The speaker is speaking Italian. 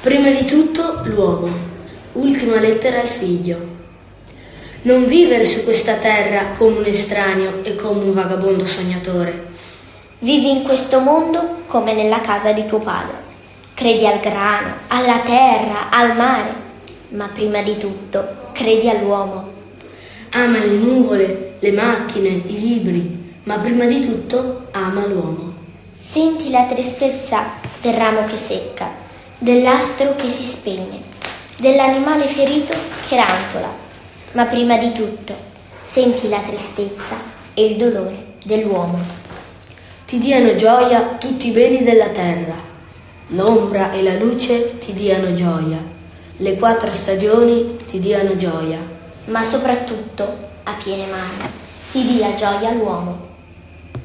Prima di tutto l'uomo, ultima lettera al figlio. Non vivere su questa terra come un estraneo e come un vagabondo sognatore. Vivi in questo mondo come nella casa di tuo padre. Credi al grano, alla terra, al mare, ma prima di tutto credi all'uomo. Ama le nuvole, le macchine, i libri, ma prima di tutto ama l'uomo. Senti la tristezza del ramo che secca, dell'astro che si spegne, dell'animale ferito che rantola, ma prima di tutto senti la tristezza e il dolore dell'uomo. Ti diano gioia tutti i beni della terra, l'ombra e la luce ti diano gioia, le quattro stagioni ti diano gioia, ma soprattutto, a piene mani, ti dia gioia l'uomo.